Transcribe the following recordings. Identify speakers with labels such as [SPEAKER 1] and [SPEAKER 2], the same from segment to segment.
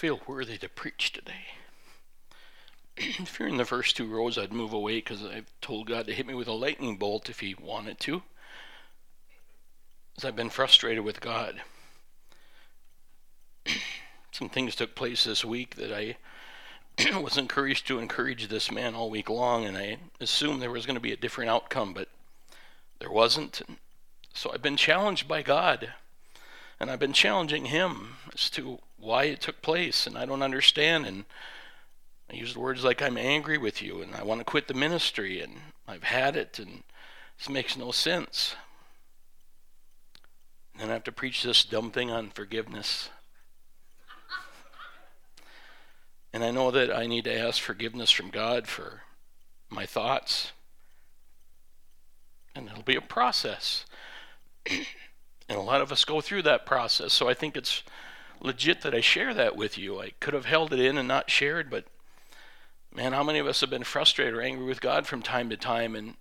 [SPEAKER 1] feel worthy to preach today. if you're in the first two rows, I'd move away because I've told God to hit me with a lightning bolt if He wanted to. Because I've been frustrated with God. Some things took place this week that I was encouraged to encourage this man all week long, and I assumed there was going to be a different outcome, but there wasn't. So I've been challenged by God, and I've been challenging him as to why it took place, and I don't understand. And I used words like, I'm angry with you, and I want to quit the ministry, and I've had it, and this makes no sense. And I have to preach this dumb thing on forgiveness. And I know that I need to ask forgiveness from God for my thoughts. And it'll be a process. and a lot of us go through that process. So I think it's legit that I share that with you. I could have held it in and not shared, but man, how many of us have been frustrated or angry with God from time to time? And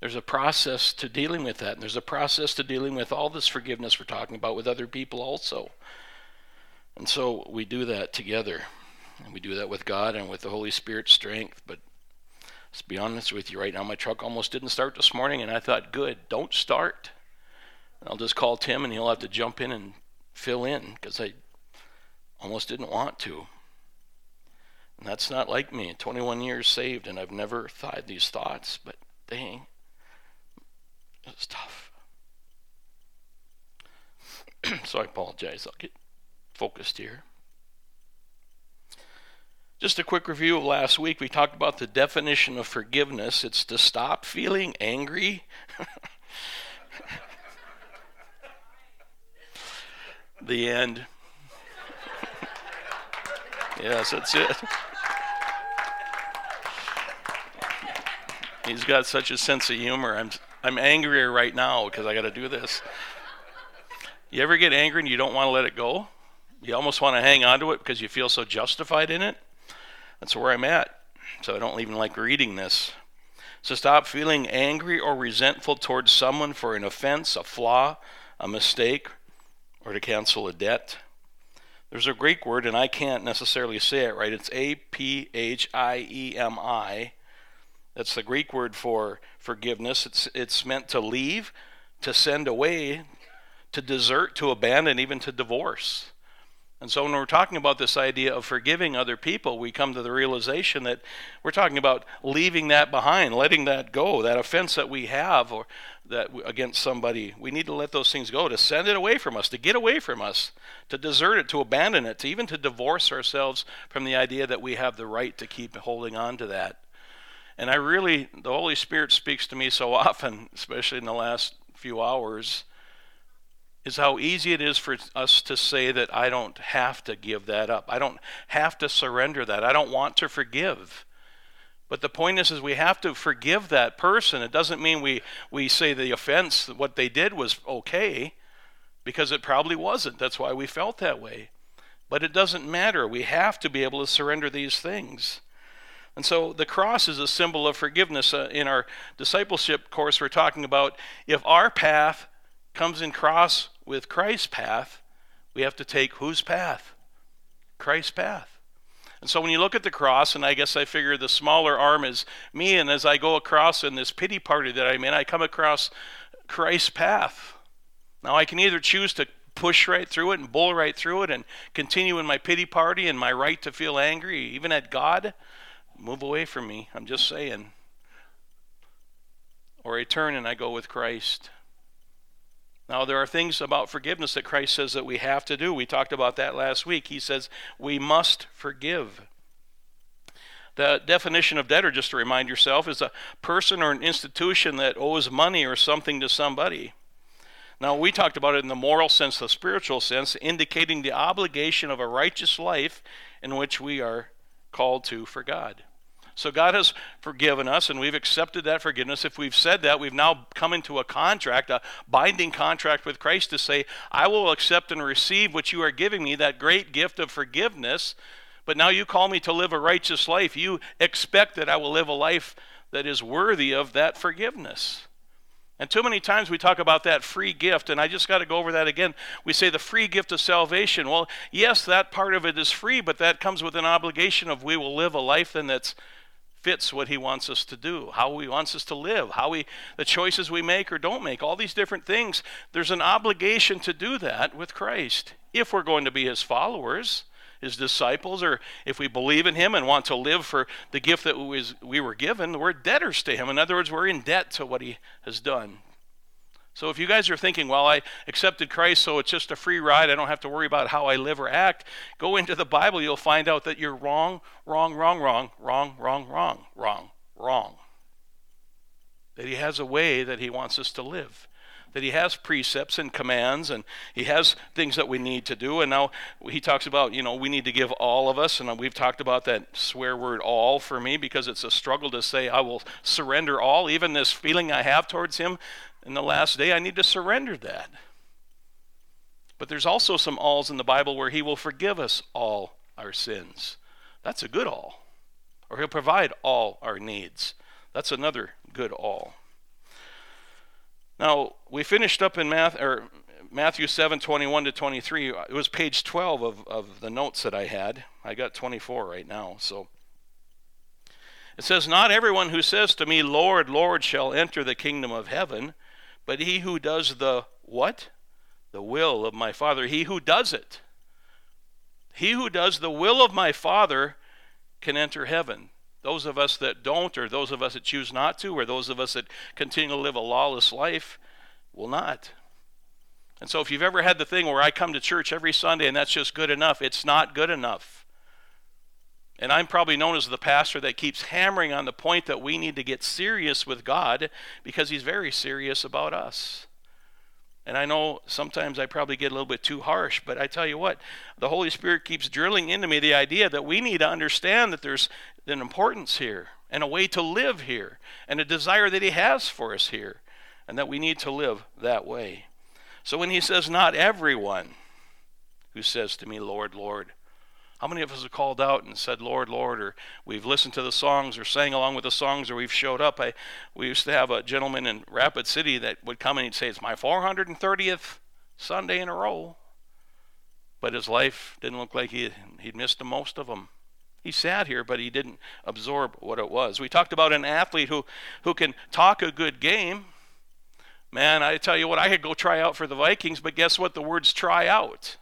[SPEAKER 1] there's a process to dealing with that. And there's a process to dealing with all this forgiveness we're talking about with other people also. And so we do that together. And we do that with God and with the Holy Spirit's strength. But let's be honest with you right now, my truck almost didn't start this morning, and I thought, good, don't start. I'll just call Tim and he'll have to jump in and fill in because I almost didn't want to. And that's not like me. 21 years saved, and I've never thought these thoughts, but dang, it's tough. so I apologize. I'll get focused here. Just a quick review of last week. We talked about the definition of forgiveness it's to stop feeling angry. the end. yes, that's it. He's got such a sense of humor. I'm I'm angrier right now because I got to do this. You ever get angry and you don't want to let it go? You almost want to hang on to it because you feel so justified in it. That's where I'm at. So I don't even like reading this. So stop feeling angry or resentful towards someone for an offense, a flaw, a mistake, or to cancel a debt. There's a Greek word, and I can't necessarily say it right. It's A P H I E M I. That's the Greek word for forgiveness. It's, it's meant to leave, to send away, to desert, to abandon, even to divorce. And so when we're talking about this idea of forgiving other people, we come to the realization that we're talking about leaving that behind, letting that go, that offense that we have or that against somebody. We need to let those things go, to send it away from us, to get away from us, to desert it, to abandon it, to even to divorce ourselves from the idea that we have the right to keep holding on to that. And I really, the Holy Spirit speaks to me so often, especially in the last few hours is how easy it is for us to say that I don't have to give that up. I don't have to surrender that. I don't want to forgive. But the point is, is we have to forgive that person. It doesn't mean we, we say the offense, what they did was okay, because it probably wasn't. That's why we felt that way. But it doesn't matter. We have to be able to surrender these things. And so the cross is a symbol of forgiveness. Uh, in our discipleship course, we're talking about if our path comes in cross with Christ's path, we have to take whose path? Christ's path. And so when you look at the cross, and I guess I figure the smaller arm is me, and as I go across in this pity party that I'm in, I come across Christ's path. Now I can either choose to push right through it and bull right through it and continue in my pity party and my right to feel angry, even at God. Move away from me. I'm just saying. Or I turn and I go with Christ. Now, there are things about forgiveness that Christ says that we have to do. We talked about that last week. He says we must forgive. The definition of debtor, just to remind yourself, is a person or an institution that owes money or something to somebody. Now, we talked about it in the moral sense, the spiritual sense, indicating the obligation of a righteous life in which we are called to for God. So God has forgiven us, and we've accepted that forgiveness. If we've said that, we've now come into a contract, a binding contract with Christ to say, I will accept and receive what you are giving me, that great gift of forgiveness. But now you call me to live a righteous life. You expect that I will live a life that is worthy of that forgiveness. And too many times we talk about that free gift, and I just got to go over that again. We say the free gift of salvation. Well, yes, that part of it is free, but that comes with an obligation of we will live a life then that's fits what he wants us to do, how he wants us to live, how we the choices we make or don't make, all these different things. There's an obligation to do that with Christ if we're going to be his followers, his disciples, or if we believe in him and want to live for the gift that we were given, we're debtors to him. In other words, we're in debt to what he has done. So if you guys are thinking, well, I accepted Christ, so it's just a free ride, I don't have to worry about how I live or act, go into the Bible, you'll find out that you're wrong, wrong, wrong, wrong, wrong, wrong, wrong, wrong, wrong. That He has a way that He wants us to live. That he has precepts and commands and he has things that we need to do. And now he talks about, you know, we need to give all of us. And we've talked about that swear word all for me because it's a struggle to say, I will surrender all. Even this feeling I have towards him, in the last day, I need to surrender that. But there's also some alls in the Bible where He will forgive us all our sins. That's a good all. Or He'll provide all our needs. That's another good all. Now, we finished up in Math, or Matthew 7 21 to 23. It was page 12 of, of the notes that I had. I got 24 right now. So it says, Not everyone who says to me, Lord, Lord, shall enter the kingdom of heaven but he who does the what? The will of my Father. He who does it. He who does the will of my Father can enter heaven. Those of us that don't, or those of us that choose not to, or those of us that continue to live a lawless life, will not. And so, if you've ever had the thing where I come to church every Sunday and that's just good enough, it's not good enough. And I'm probably known as the pastor that keeps hammering on the point that we need to get serious with God because He's very serious about us. And I know sometimes I probably get a little bit too harsh, but I tell you what, the Holy Spirit keeps drilling into me the idea that we need to understand that there's an importance here and a way to live here and a desire that He has for us here and that we need to live that way. So when He says, Not everyone who says to me, Lord, Lord, how many of us have called out and said, Lord, Lord, or we've listened to the songs or sang along with the songs or we've showed up? I, we used to have a gentleman in Rapid City that would come and he'd say, It's my 430th Sunday in a row. But his life didn't look like he, he'd missed the most of them. He sat here, but he didn't absorb what it was. We talked about an athlete who, who can talk a good game. Man, I tell you what, I could go try out for the Vikings, but guess what? The words try out.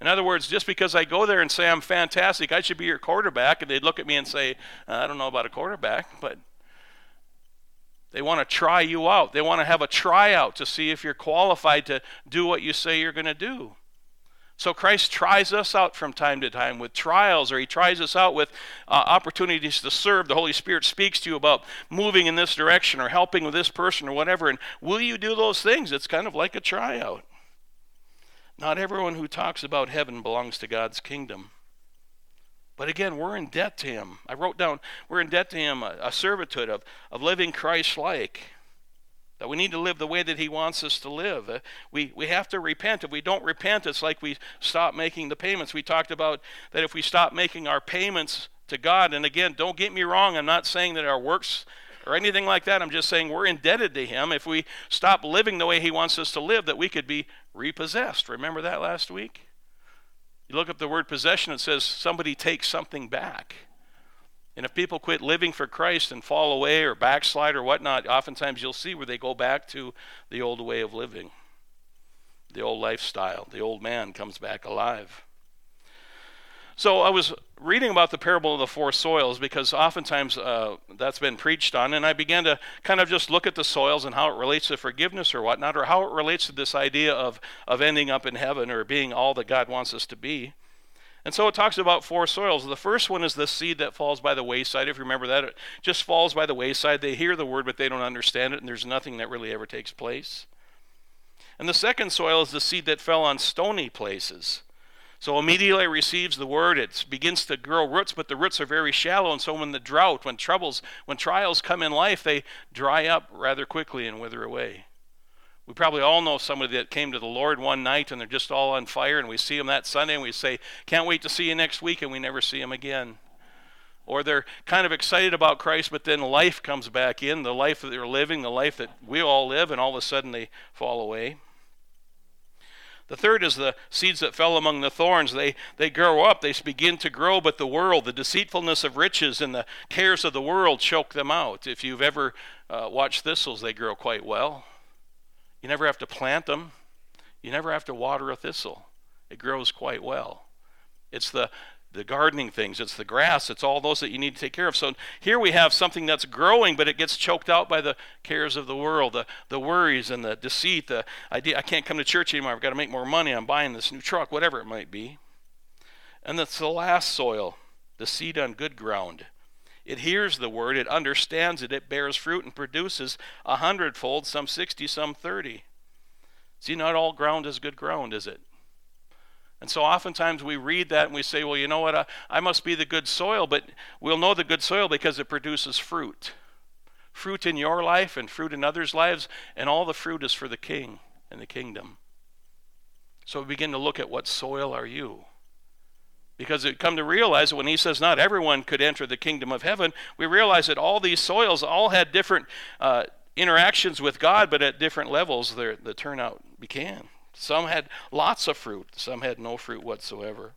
[SPEAKER 1] In other words, just because I go there and say I'm fantastic, I should be your quarterback, and they'd look at me and say, I don't know about a quarterback, but they want to try you out. They want to have a tryout to see if you're qualified to do what you say you're going to do. So Christ tries us out from time to time with trials, or He tries us out with uh, opportunities to serve. The Holy Spirit speaks to you about moving in this direction or helping with this person or whatever. And will you do those things? It's kind of like a tryout. Not everyone who talks about heaven belongs to God's kingdom. But again, we're in debt to Him. I wrote down, we're in debt to Him, a, a servitude of, of living Christ like. That we need to live the way that He wants us to live. Uh, we, we have to repent. If we don't repent, it's like we stop making the payments. We talked about that if we stop making our payments to God, and again, don't get me wrong, I'm not saying that our works or anything like that. I'm just saying we're indebted to Him. If we stop living the way He wants us to live, that we could be repossessed. Remember that last week? You look up the word possession, it says somebody takes something back. And if people quit living for Christ and fall away or backslide or whatnot, oftentimes you'll see where they go back to the old way of living, the old lifestyle. The old man comes back alive. So I was reading about the parable of the four soils because oftentimes uh, that's been preached on, and I began to kind of just look at the soils and how it relates to forgiveness or whatnot, or how it relates to this idea of, of ending up in heaven or being all that God wants us to be. And so it talks about four soils. The first one is the seed that falls by the wayside. If you remember that, it just falls by the wayside. They hear the word, but they don't understand it, and there's nothing that really ever takes place. And the second soil is the seed that fell on stony places. So immediately receives the word, it begins to grow roots, but the roots are very shallow. And so when the drought, when troubles, when trials come in life, they dry up rather quickly and wither away. We probably all know somebody that came to the Lord one night and they're just all on fire, and we see them that Sunday and we say, Can't wait to see you next week, and we never see them again. or they're kind of excited about Christ, but then life comes back in the life that they're living, the life that we all live, and all of a sudden they fall away. The third is the seeds that fell among the thorns. They, they grow up, they begin to grow, but the world, the deceitfulness of riches, and the cares of the world choke them out. If you've ever uh, watched thistles, they grow quite well. You never have to plant them, you never have to water a thistle. It grows quite well. It's the the gardening things, it's the grass, it's all those that you need to take care of. So here we have something that's growing, but it gets choked out by the cares of the world, the, the worries and the deceit, the idea I can't come to church anymore, I've got to make more money, I'm buying this new truck, whatever it might be. And that's the last soil, the seed on good ground. It hears the word, it understands it, it bears fruit and produces a hundredfold, some 60, some 30. See, not all ground is good ground, is it? And so oftentimes we read that and we say, well, you know what, I, I must be the good soil, but we'll know the good soil because it produces fruit. Fruit in your life and fruit in others' lives, and all the fruit is for the king and the kingdom. So we begin to look at what soil are you? Because we come to realize that when he says not everyone could enter the kingdom of heaven, we realize that all these soils all had different uh, interactions with God, but at different levels, the turnout began. Some had lots of fruit, some had no fruit whatsoever.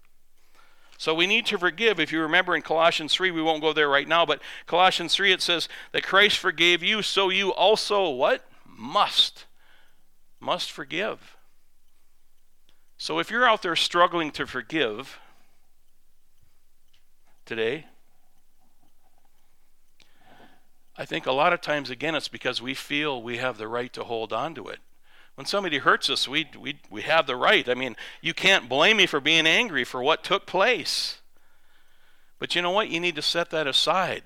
[SPEAKER 1] So we need to forgive. If you remember in Colossians 3, we won't go there right now, but Colossians 3 it says that Christ forgave you, so you also what? Must. Must forgive. So if you're out there struggling to forgive today, I think a lot of times, again, it's because we feel we have the right to hold on to it. When somebody hurts us, we, we, we have the right. I mean, you can't blame me for being angry for what took place. But you know what? You need to set that aside.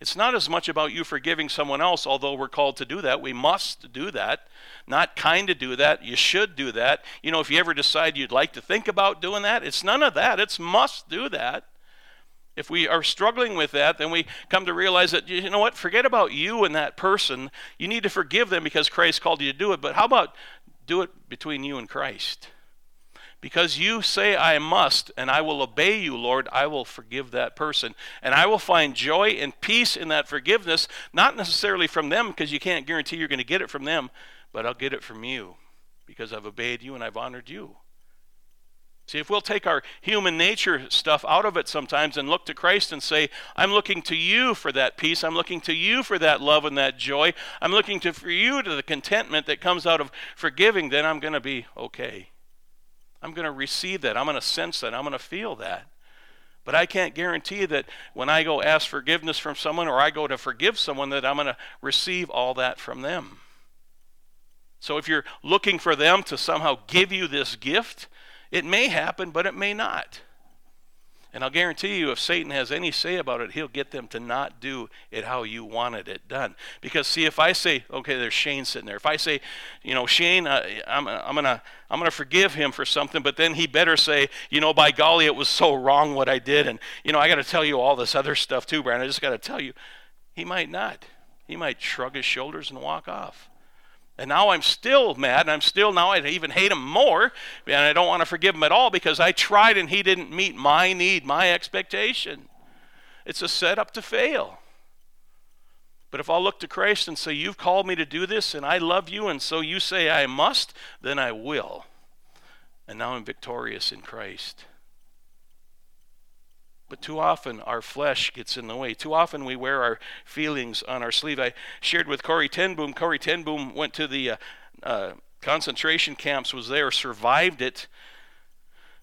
[SPEAKER 1] It's not as much about you forgiving someone else, although we're called to do that. We must do that. Not kind of do that. You should do that. You know, if you ever decide you'd like to think about doing that, it's none of that. It's must do that. If we are struggling with that, then we come to realize that, you know what, forget about you and that person. You need to forgive them because Christ called you to do it. But how about do it between you and Christ? Because you say, I must, and I will obey you, Lord, I will forgive that person. And I will find joy and peace in that forgiveness, not necessarily from them, because you can't guarantee you're going to get it from them, but I'll get it from you because I've obeyed you and I've honored you. See, if we'll take our human nature stuff out of it sometimes and look to Christ and say, I'm looking to you for that peace. I'm looking to you for that love and that joy. I'm looking to for you to the contentment that comes out of forgiving, then I'm going to be okay. I'm going to receive that. I'm going to sense that. I'm going to feel that. But I can't guarantee that when I go ask forgiveness from someone or I go to forgive someone that I'm going to receive all that from them. So if you're looking for them to somehow give you this gift, it may happen, but it may not. And I'll guarantee you, if Satan has any say about it, he'll get them to not do it how you wanted it done. Because see, if I say, okay, there's Shane sitting there. If I say, you know, Shane, uh, I'm, I'm gonna, I'm gonna forgive him for something, but then he better say, you know, by golly, it was so wrong what I did, and you know, I got to tell you all this other stuff too, Brian. I just got to tell you. He might not. He might shrug his shoulders and walk off. And now I'm still mad, and I'm still now I even hate him more, and I don't want to forgive him at all because I tried and he didn't meet my need, my expectation. It's a setup to fail. But if I'll look to Christ and say, You've called me to do this, and I love you, and so you say I must, then I will. And now I'm victorious in Christ. But too often our flesh gets in the way. Too often we wear our feelings on our sleeve. I shared with Corrie ten Boom. Corrie ten Boom went to the uh, uh, concentration camps, was there, survived it.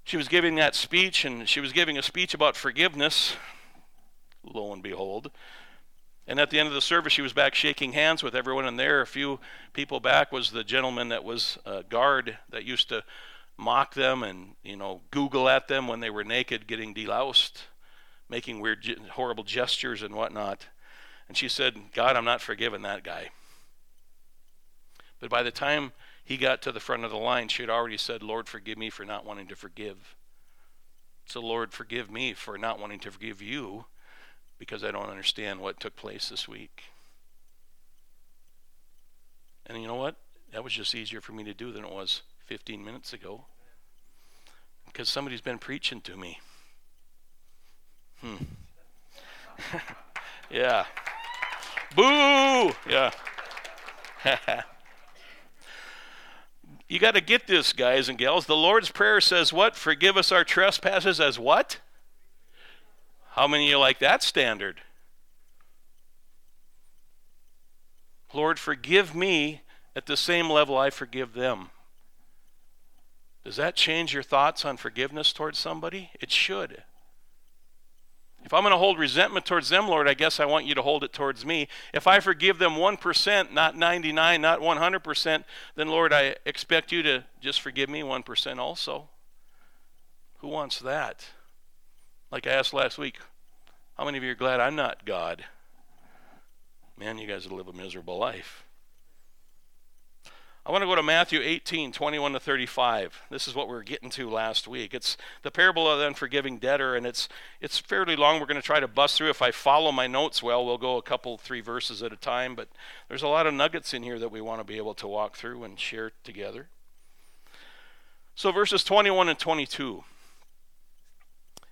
[SPEAKER 1] She was giving that speech, and she was giving a speech about forgiveness. Lo and behold. And at the end of the service, she was back shaking hands with everyone. And there, a few people back, was the gentleman that was a guard that used to mock them and you know Google at them when they were naked, getting deloused making weird, horrible gestures and whatnot. And she said, God, I'm not forgiving that guy. But by the time he got to the front of the line, she had already said, Lord, forgive me for not wanting to forgive. So, Lord, forgive me for not wanting to forgive you because I don't understand what took place this week. And you know what? That was just easier for me to do than it was 15 minutes ago. Because somebody's been preaching to me. Hmm. yeah. Boo! Yeah. you got to get this, guys and gals. The Lord's Prayer says what? Forgive us our trespasses as what? How many of you like that standard? Lord, forgive me at the same level I forgive them. Does that change your thoughts on forgiveness towards somebody? It should. If I'm going to hold resentment towards them, Lord, I guess I want you to hold it towards me. If I forgive them 1%, not 99, not 100%, then Lord, I expect you to just forgive me 1% also. Who wants that? Like I asked last week, how many of you are glad I'm not God? Man, you guys live a miserable life. I want to go to Matthew 18, 21 to 35. This is what we were getting to last week. It's the parable of the unforgiving debtor, and it's it's fairly long. We're going to try to bust through. If I follow my notes well, we'll go a couple, three verses at a time, but there's a lot of nuggets in here that we want to be able to walk through and share together. So, verses 21 and 22.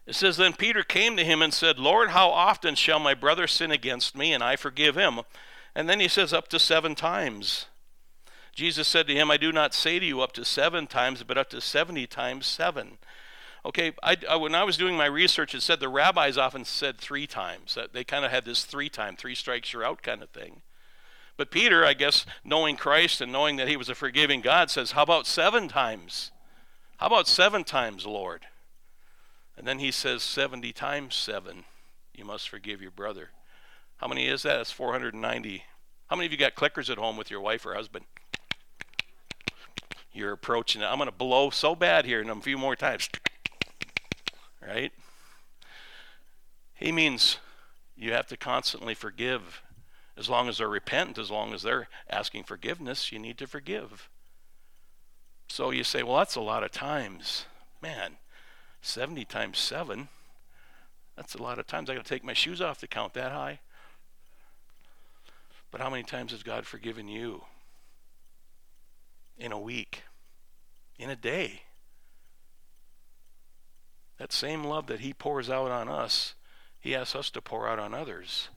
[SPEAKER 1] It says, Then Peter came to him and said, Lord, how often shall my brother sin against me, and I forgive him? And then he says, Up to seven times. Jesus said to him, I do not say to you up to seven times, but up to 70 times seven. Okay, I, I, when I was doing my research, it said the rabbis often said three times. That they kind of had this three time, three strikes you're out kind of thing. But Peter, I guess, knowing Christ and knowing that he was a forgiving God, says, How about seven times? How about seven times, Lord? And then he says, 70 times seven, you must forgive your brother. How many is that? It's 490. How many of you got clickers at home with your wife or husband? You're approaching it. I'm going to blow so bad here in a few more times. Right? He means you have to constantly forgive. As long as they're repentant, as long as they're asking forgiveness, you need to forgive. So you say, well, that's a lot of times. Man, 70 times 7, that's a lot of times. I got to take my shoes off to count that high. But how many times has God forgiven you? In a week, in a day. That same love that He pours out on us, He asks us to pour out on others.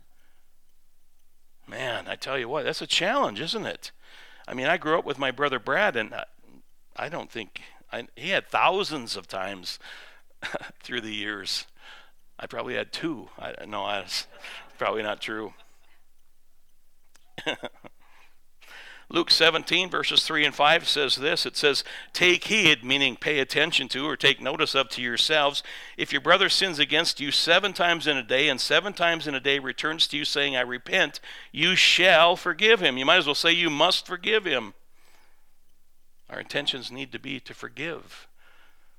[SPEAKER 1] Man, I tell you what, that's a challenge, isn't it? I mean, I grew up with my brother Brad, and I, don't think I, he had thousands of times through the years. I probably had two. I, no, that's probably not true. Luke 17, verses 3 and 5 says this It says, Take heed, meaning pay attention to or take notice of to yourselves. If your brother sins against you seven times in a day, and seven times in a day returns to you saying, I repent, you shall forgive him. You might as well say, You must forgive him. Our intentions need to be to forgive.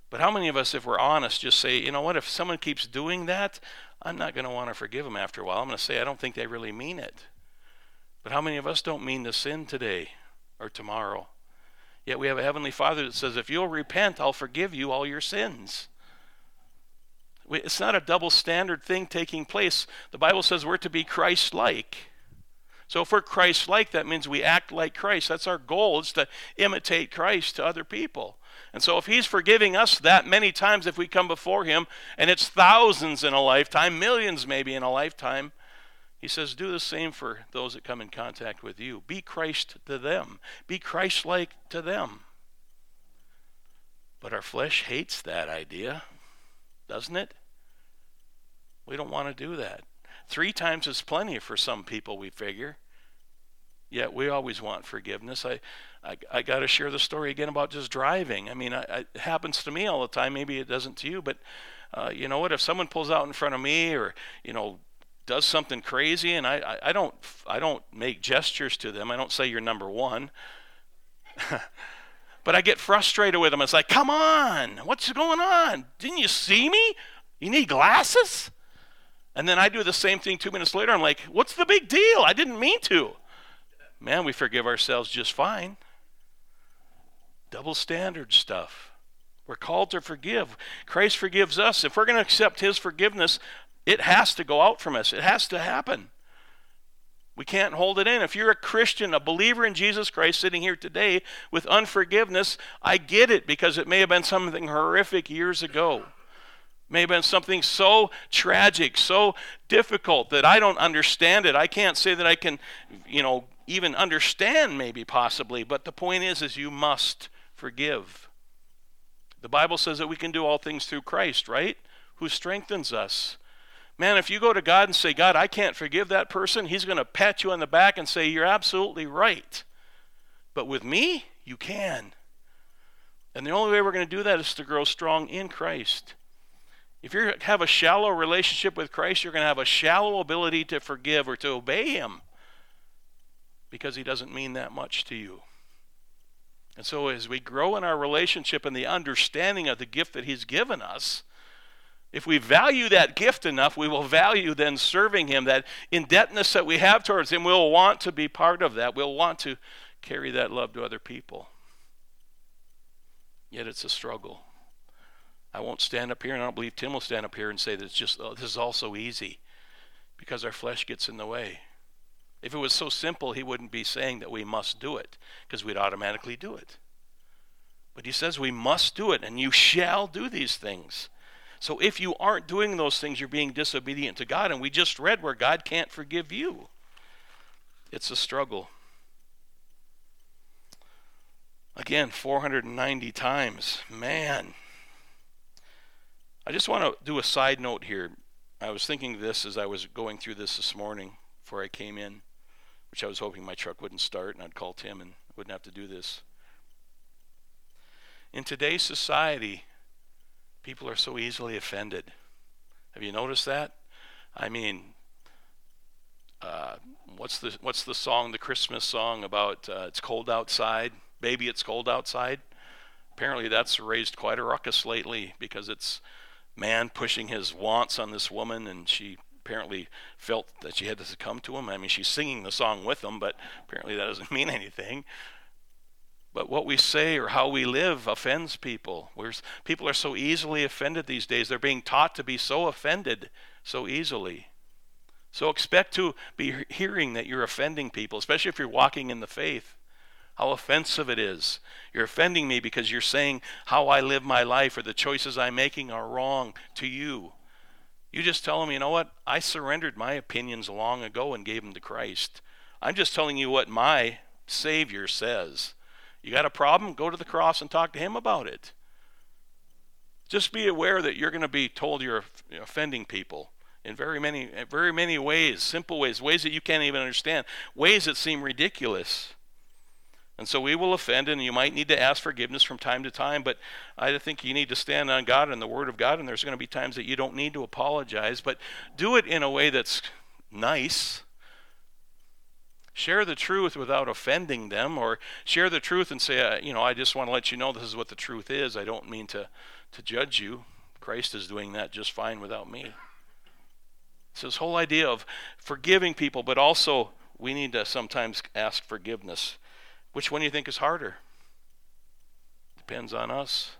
[SPEAKER 1] But how many of us, if we're honest, just say, you know what, if someone keeps doing that, I'm not going to want to forgive them after a while. I'm going to say, I don't think they really mean it. But how many of us don't mean to sin today or tomorrow? Yet we have a Heavenly Father that says, if you'll repent, I'll forgive you all your sins. It's not a double standard thing taking place. The Bible says we're to be Christ like. So if we're Christ like, that means we act like Christ. That's our goal, is to imitate Christ to other people. And so if He's forgiving us that many times if we come before Him, and it's thousands in a lifetime, millions maybe in a lifetime, he says, Do the same for those that come in contact with you. Be Christ to them, be Christ like to them. But our flesh hates that idea, doesn't it? We don't want to do that. Three times is plenty for some people, we figure. Yet we always want forgiveness. I, I, I got to share the story again about just driving. I mean, I, it happens to me all the time. Maybe it doesn't to you, but uh, you know what? If someone pulls out in front of me, or you know, does something crazy, and I, I, I don't I don't make gestures to them. I don't say you're number one. but I get frustrated with them. It's like, come on, what's going on? Didn't you see me? You need glasses? And then I do the same thing two minutes later. I'm like, what's the big deal? I didn't mean to. Man, we forgive ourselves just fine. Double standard stuff. We're called to forgive. Christ forgives us. If we're going to accept his forgiveness, it has to go out from us, it has to happen. We can't hold it in. If you're a Christian, a believer in Jesus Christ, sitting here today with unforgiveness, I get it because it may have been something horrific years ago. May have been something so tragic, so difficult that I don't understand it. I can't say that I can, you know, even understand maybe possibly, but the point is is you must forgive. The Bible says that we can do all things through Christ, right? Who strengthens us. Man, if you go to God and say, God, I can't forgive that person, He's going to pat you on the back and say, You're absolutely right. But with me, you can. And the only way we're going to do that is to grow strong in Christ. If you have a shallow relationship with Christ, you're going to have a shallow ability to forgive or to obey Him because He doesn't mean that much to you. And so, as we grow in our relationship and the understanding of the gift that He's given us, if we value that gift enough, we will value then serving Him, that indebtedness that we have towards Him. We'll want to be part of that. We'll want to carry that love to other people. Yet it's a struggle. I won't stand up here, and I don't believe Tim will stand up here and say that it's just, oh, this is all so easy because our flesh gets in the way. If it was so simple, he wouldn't be saying that we must do it because we'd automatically do it. But he says we must do it, and you shall do these things. So if you aren't doing those things, you're being disobedient to God. And we just read where God can't forgive you. It's a struggle. Again, 490 times. Man. I just want to do a side note here. I was thinking this as I was going through this this morning before I came in, which I was hoping my truck wouldn't start and I'd call Tim and wouldn't have to do this. In today's society, People are so easily offended. Have you noticed that? I mean, uh, what's the what's the song, the Christmas song about uh, it's cold outside, baby, it's cold outside? Apparently, that's raised quite a ruckus lately because it's man pushing his wants on this woman, and she apparently felt that she had to succumb to him. I mean, she's singing the song with him, but apparently that doesn't mean anything. But what we say or how we live offends people. We're, people are so easily offended these days. They're being taught to be so offended so easily. So expect to be hearing that you're offending people, especially if you're walking in the faith. How offensive it is. You're offending me because you're saying how I live my life or the choices I'm making are wrong to you. You just tell them, you know what? I surrendered my opinions long ago and gave them to Christ. I'm just telling you what my Savior says. You got a problem? Go to the cross and talk to him about it. Just be aware that you're going to be told you're offending people in very many, eh, very many ways, simple ways, ways that you can't even understand, ways that seem ridiculous. And so we will offend, and you might need to ask forgiveness from time to time, but I think you need to stand on God and the Word of God, and there's going to be times that you don't need to apologize, but do it in a way that's nice share the truth without offending them or share the truth and say uh, you know i just want to let you know this is what the truth is. I don't mean to to judge you. Christ is doing that just fine without me. So this whole idea of forgiving people but also we need to sometimes ask forgiveness. Which one do you think is harder? Depends on us.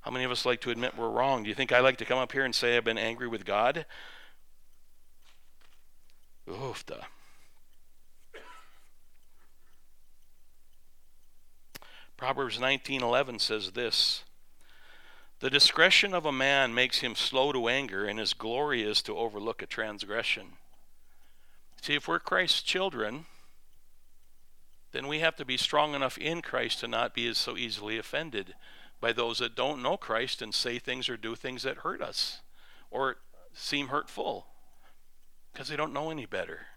[SPEAKER 1] How many of us like to admit we're wrong? Do you think i like to come up here and say i've been angry with god? Oofda. Proverbs 19:11 says this: "The discretion of a man makes him slow to anger, and his glory is to overlook a transgression." See, if we're Christ's children, then we have to be strong enough in Christ to not be so easily offended by those that don't know Christ and say things or do things that hurt us or seem hurtful because they don't know any better.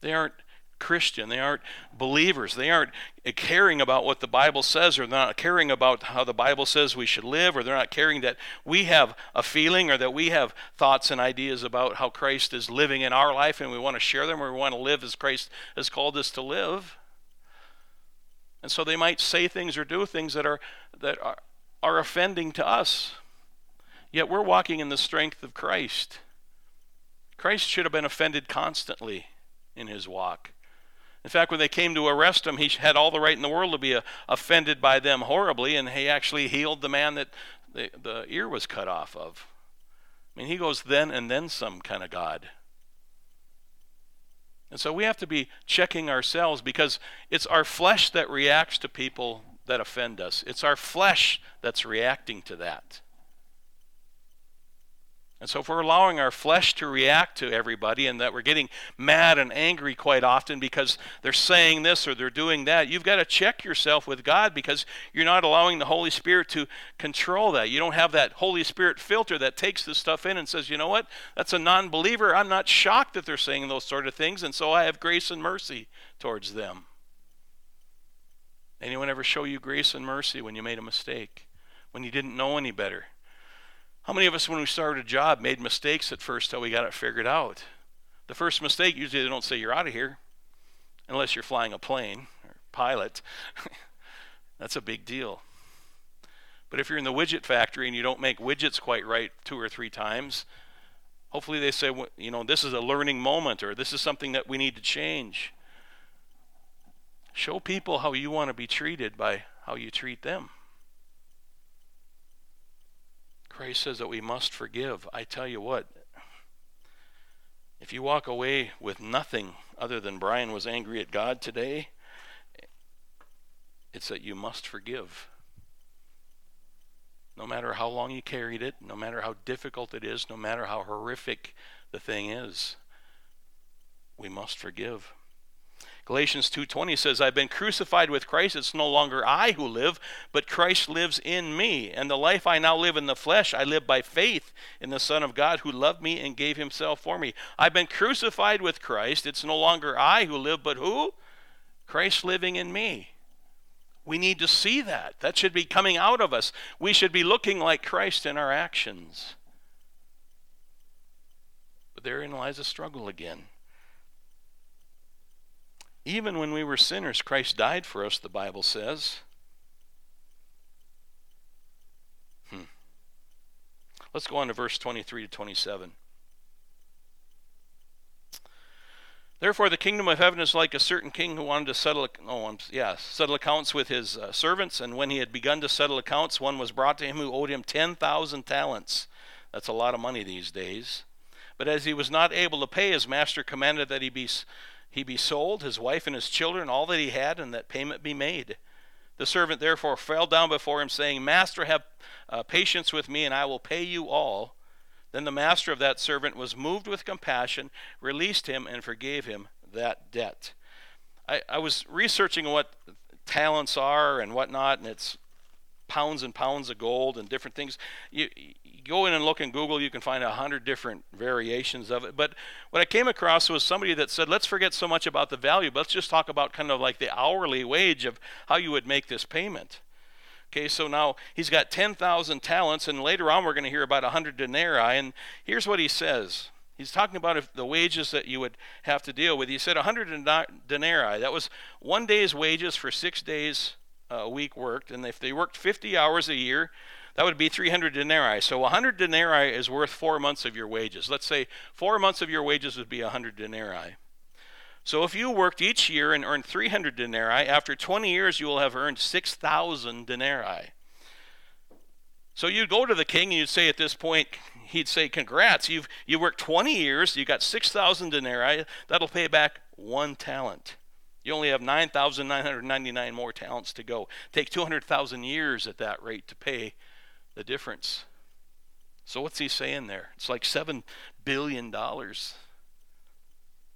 [SPEAKER 1] They aren't Christian. They aren't believers. They aren't caring about what the Bible says, or they're not caring about how the Bible says we should live, or they're not caring that we have a feeling or that we have thoughts and ideas about how Christ is living in our life and we want to share them or we want to live as Christ has called us to live. And so they might say things or do things that are that are, are offending to us. Yet we're walking in the strength of Christ. Christ should have been offended constantly in his walk. In fact, when they came to arrest him, he had all the right in the world to be uh, offended by them horribly, and he actually healed the man that the, the ear was cut off of. I mean, he goes then and then some kind of God. And so we have to be checking ourselves because it's our flesh that reacts to people that offend us. It's our flesh that's reacting to that. And so, if we're allowing our flesh to react to everybody and that we're getting mad and angry quite often because they're saying this or they're doing that, you've got to check yourself with God because you're not allowing the Holy Spirit to control that. You don't have that Holy Spirit filter that takes this stuff in and says, you know what, that's a non believer. I'm not shocked that they're saying those sort of things, and so I have grace and mercy towards them. Anyone ever show you grace and mercy when you made a mistake, when you didn't know any better? How many of us, when we started a job, made mistakes at first till we got it figured out? The first mistake, usually they don't say you're out of here, unless you're flying a plane or pilot. That's a big deal. But if you're in the widget factory and you don't make widgets quite right two or three times, hopefully they say, you know, this is a learning moment or this is something that we need to change. Show people how you want to be treated by how you treat them. Christ says that we must forgive. I tell you what, if you walk away with nothing other than Brian was angry at God today, it's that you must forgive. No matter how long you carried it, no matter how difficult it is, no matter how horrific the thing is, we must forgive. Galatians 2:20 says, "I've been crucified with Christ. It's no longer I who live, but Christ lives in me. And the life I now live in the flesh, I live by faith in the Son of God who loved me and gave himself for me. I've been crucified with Christ. It's no longer I who live, but who? Christ living in me." We need to see that. That should be coming out of us. We should be looking like Christ in our actions. But therein lies a struggle again. Even when we were sinners, Christ died for us, the Bible says. Hmm. Let's go on to verse 23 to 27. Therefore, the kingdom of heaven is like a certain king who wanted to settle, oh, yeah, settle accounts with his uh, servants. And when he had begun to settle accounts, one was brought to him who owed him 10,000 talents. That's a lot of money these days. But as he was not able to pay, his master commanded that he be he be sold, his wife and his children, all that he had, and that payment be made. The servant therefore fell down before him, saying, Master, have uh, patience with me, and I will pay you all. Then the master of that servant was moved with compassion, released him, and forgave him that debt. I, I was researching what talents are and whatnot, and it's pounds and pounds of gold and different things. You, go in and look in Google, you can find a hundred different variations of it. But what I came across was somebody that said, let's forget so much about the value, but let's just talk about kind of like the hourly wage of how you would make this payment. Okay, so now he's got 10,000 talents, and later on we're going to hear about 100 denarii. And here's what he says He's talking about the wages that you would have to deal with. He said 100 denarii. That was one day's wages for six days uh, a week worked. And if they worked 50 hours a year, that would be 300 denarii. So 100 denarii is worth four months of your wages. Let's say four months of your wages would be 100 denarii. So if you worked each year and earned 300 denarii, after 20 years you will have earned 6,000 denarii. So you'd go to the king and you'd say at this point, he'd say, Congrats, you've you worked 20 years, you got 6,000 denarii, that'll pay back one talent. You only have 9,999 more talents to go. Take 200,000 years at that rate to pay the difference. So, what's he saying there? It's like $7 billion.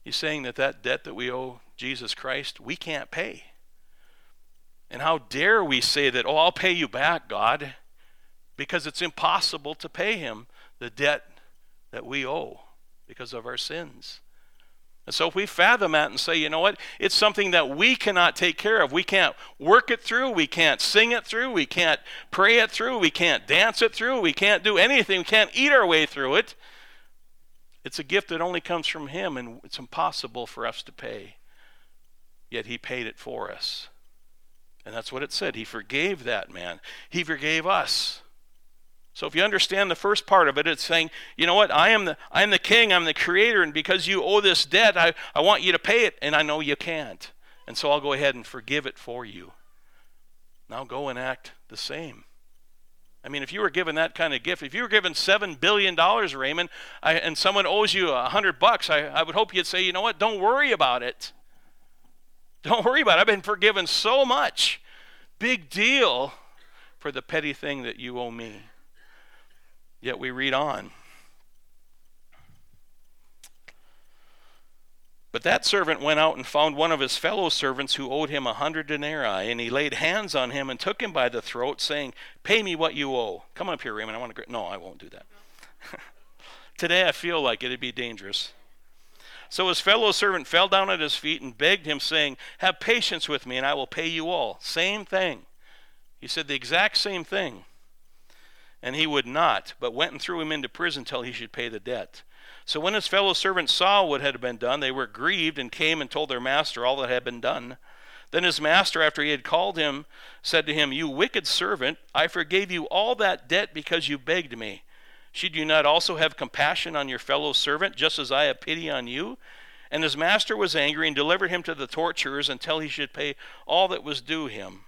[SPEAKER 1] He's saying that that debt that we owe Jesus Christ, we can't pay. And how dare we say that, oh, I'll pay you back, God, because it's impossible to pay him the debt that we owe because of our sins. And so if we fathom that and say, you know what, it's something that we cannot take care of. We can't work it through. We can't sing it through. We can't pray it through. We can't dance it through. We can't do anything. We can't eat our way through it. It's a gift that only comes from Him, and it's impossible for us to pay. Yet He paid it for us. And that's what it said. He forgave that man, He forgave us. So if you understand the first part of it, it's saying, you know what, I am the I am the king, I'm the creator, and because you owe this debt, I, I want you to pay it, and I know you can't. And so I'll go ahead and forgive it for you. Now go and act the same. I mean, if you were given that kind of gift, if you were given seven billion dollars, Raymond, I, and someone owes you a hundred bucks, I, I would hope you'd say, you know what, don't worry about it. Don't worry about it. I've been forgiven so much. Big deal for the petty thing that you owe me. Yet we read on. But that servant went out and found one of his fellow servants who owed him a hundred denarii, and he laid hands on him and took him by the throat, saying, Pay me what you owe. Come up here, Raymond. I want to. Gr-. No, I won't do that. Today I feel like it'd be dangerous. So his fellow servant fell down at his feet and begged him, saying, Have patience with me, and I will pay you all. Same thing. He said the exact same thing. And he would not, but went and threw him into prison till he should pay the debt. So when his fellow servants saw what had been done, they were grieved and came and told their master all that had been done. Then his master, after he had called him, said to him, You wicked servant, I forgave you all that debt because you begged me. Should you not also have compassion on your fellow servant, just as I have pity on you? And his master was angry and delivered him to the torturers until he should pay all that was due him.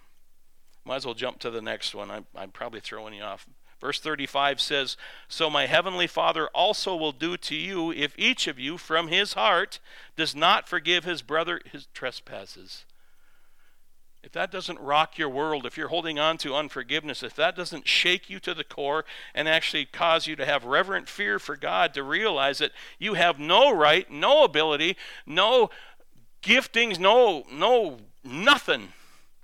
[SPEAKER 1] Might as well jump to the next one. I'm, I'm probably throwing you off. Verse 35 says, So my heavenly Father also will do to you if each of you from his heart does not forgive his brother his trespasses. If that doesn't rock your world, if you're holding on to unforgiveness, if that doesn't shake you to the core and actually cause you to have reverent fear for God, to realize that you have no right, no ability, no giftings, no, no, nothing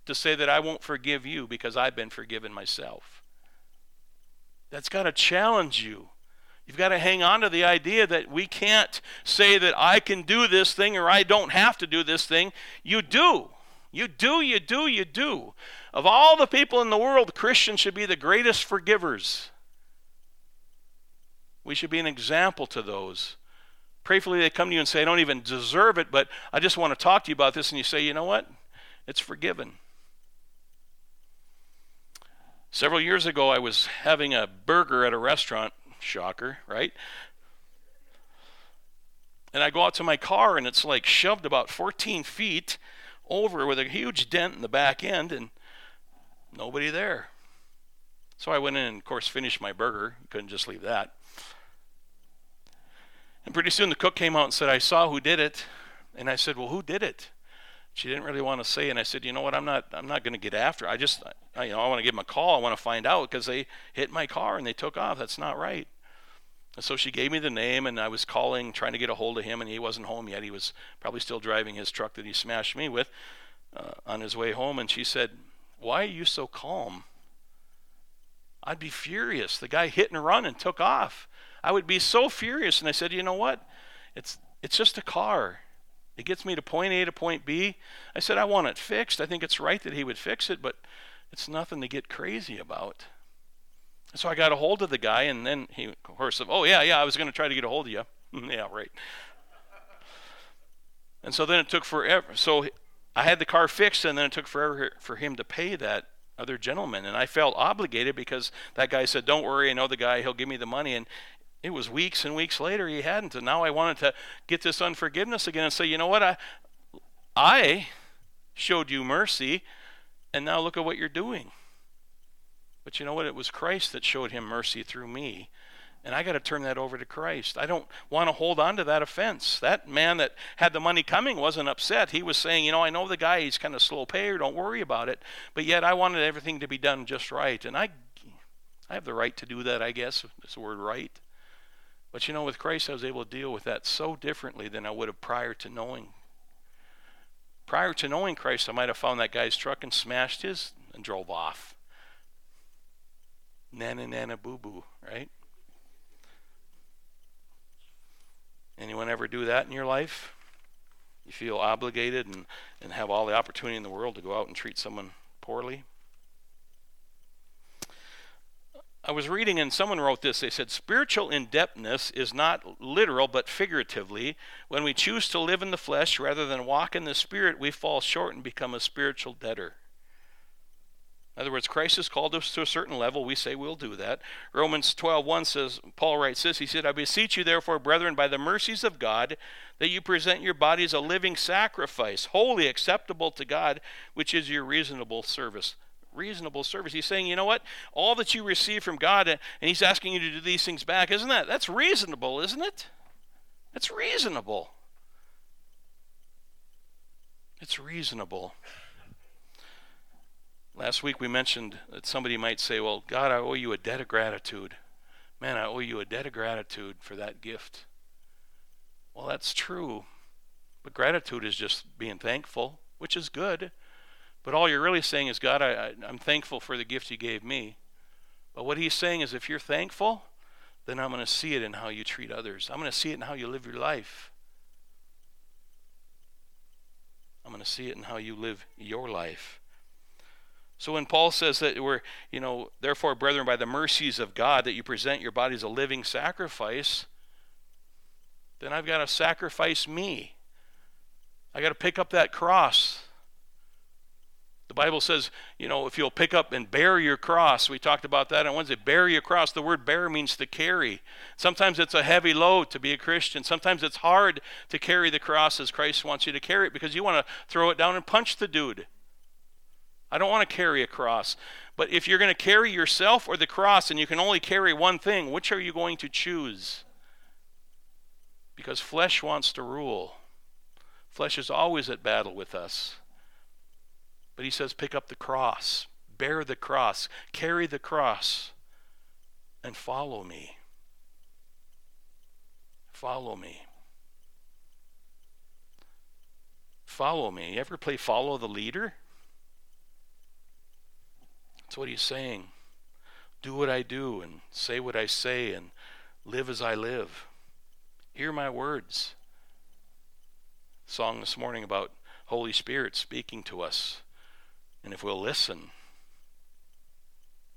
[SPEAKER 1] to say that I won't forgive you because I've been forgiven myself. That's got to challenge you. You've got to hang on to the idea that we can't say that I can do this thing or I don't have to do this thing. You do. You do, you do, you do. Of all the people in the world, Christians should be the greatest forgivers. We should be an example to those. Prayfully, they come to you and say, I don't even deserve it, but I just want to talk to you about this. And you say, you know what? It's forgiven. Several years ago, I was having a burger at a restaurant. Shocker, right? And I go out to my car, and it's like shoved about 14 feet over with a huge dent in the back end, and nobody there. So I went in and, of course, finished my burger. Couldn't just leave that. And pretty soon the cook came out and said, I saw who did it. And I said, Well, who did it? She didn't really want to say and i said you know what? I'm not i'm not going to get after i just I, you know i want to give them a call. I want to find out because they hit my car and they took off. That's not right. And so she gave me the name and i was calling trying to get a hold of him and he wasn't home yet. He was probably still driving his truck that he smashed me with uh, on his way home and she said why are you so calm? I'd be furious. The guy hit and run and took off. I would be so furious. And i said you know what? It's it's just a car it gets me to point A to point B. I said, I want it fixed. I think it's right that he would fix it, but it's nothing to get crazy about. So I got a hold of the guy, and then he, of course, said, Oh, yeah, yeah, I was going to try to get a hold of you. yeah, right. And so then it took forever. So I had the car fixed, and then it took forever for him to pay that other gentleman. And I felt obligated because that guy said, Don't worry, I know the guy, he'll give me the money. And it was weeks and weeks later he hadn't and now i wanted to get this unforgiveness again and say you know what? I i showed you mercy and now look at what you're doing. But you know what? It was christ that showed him mercy through me and i got to turn that over to christ. I don't want to hold on to that offense. That man that had the money coming wasn't upset. He was saying you know i know the guy he's kind of slow payer don't worry about it but yet i wanted everything to be done just right. And i i have the right to do that i guess it's the word right but you know, with Christ, I was able to deal with that so differently than I would have prior to knowing. Prior to knowing Christ, I might have found that guy's truck and smashed his and drove off. Nana, nana, boo boo, right? Anyone ever do that in your life? You feel obligated and, and have all the opportunity in the world to go out and treat someone poorly? I was reading and someone wrote this. They said, Spiritual indebtedness is not literal but figuratively. When we choose to live in the flesh rather than walk in the spirit, we fall short and become a spiritual debtor. In other words, Christ has called us to a certain level. We say we'll do that. Romans 12:1 says, Paul writes this. He said, I beseech you, therefore, brethren, by the mercies of God, that you present your bodies a living sacrifice, holy acceptable to God, which is your reasonable service reasonable service. He's saying, you know what? All that you receive from God, and He's asking you to do these things back. Isn't that? That's reasonable, isn't it? That's reasonable. It's reasonable. Last week we mentioned that somebody might say, well, God, I owe you a debt of gratitude. Man, I owe you a debt of gratitude for that gift. Well, that's true. But gratitude is just being thankful, which is good. But all you're really saying is, God, I, am thankful for the gift you gave me. But what he's saying is, if you're thankful, then I'm going to see it in how you treat others. I'm going to see it in how you live your life. I'm going to see it in how you live your life. So when Paul says that we're, you know, therefore, brethren, by the mercies of God, that you present your bodies a living sacrifice, then I've got to sacrifice me. I got to pick up that cross. The Bible says, you know, if you'll pick up and bear your cross, we talked about that on Wednesday. Bear your cross. The word bear means to carry. Sometimes it's a heavy load to be a Christian. Sometimes it's hard to carry the cross as Christ wants you to carry it because you want to throw it down and punch the dude. I don't want to carry a cross. But if you're going to carry yourself or the cross and you can only carry one thing, which are you going to choose? Because flesh wants to rule. Flesh is always at battle with us. But he says, pick up the cross, bear the cross, carry the cross, and follow me. Follow me. Follow me. You ever play follow the leader? That's what he's saying. Do what I do and say what I say and live as I live. Hear my words. Song this morning about Holy Spirit speaking to us. And if we'll listen,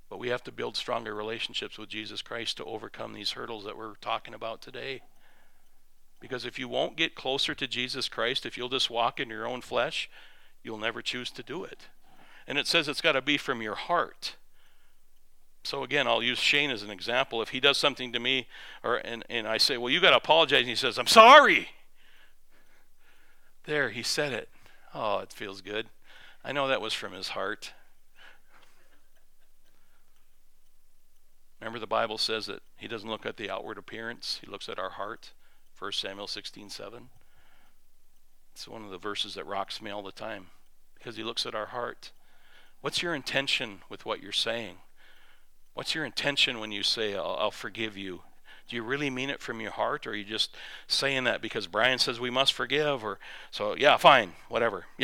[SPEAKER 1] but we have to build stronger relationships with Jesus Christ to overcome these hurdles that we're talking about today. Because if you won't get closer to Jesus Christ, if you'll just walk in your own flesh, you'll never choose to do it. And it says it's got to be from your heart. So again, I'll use Shane as an example. If he does something to me, or and, and I say, "Well, you got to apologize," and he says, "I'm sorry." There, he said it. Oh, it feels good. I know that was from his heart. Remember, the Bible says that he doesn't look at the outward appearance; he looks at our heart. 1 Samuel 16:7. It's one of the verses that rocks me all the time because he looks at our heart. What's your intention with what you're saying? What's your intention when you say, I'll, I'll, forgive you? Do you really mean it from your heart, or are you just saying that because Brian says we must forgive? Or so, yeah, fine, whatever. Yeah,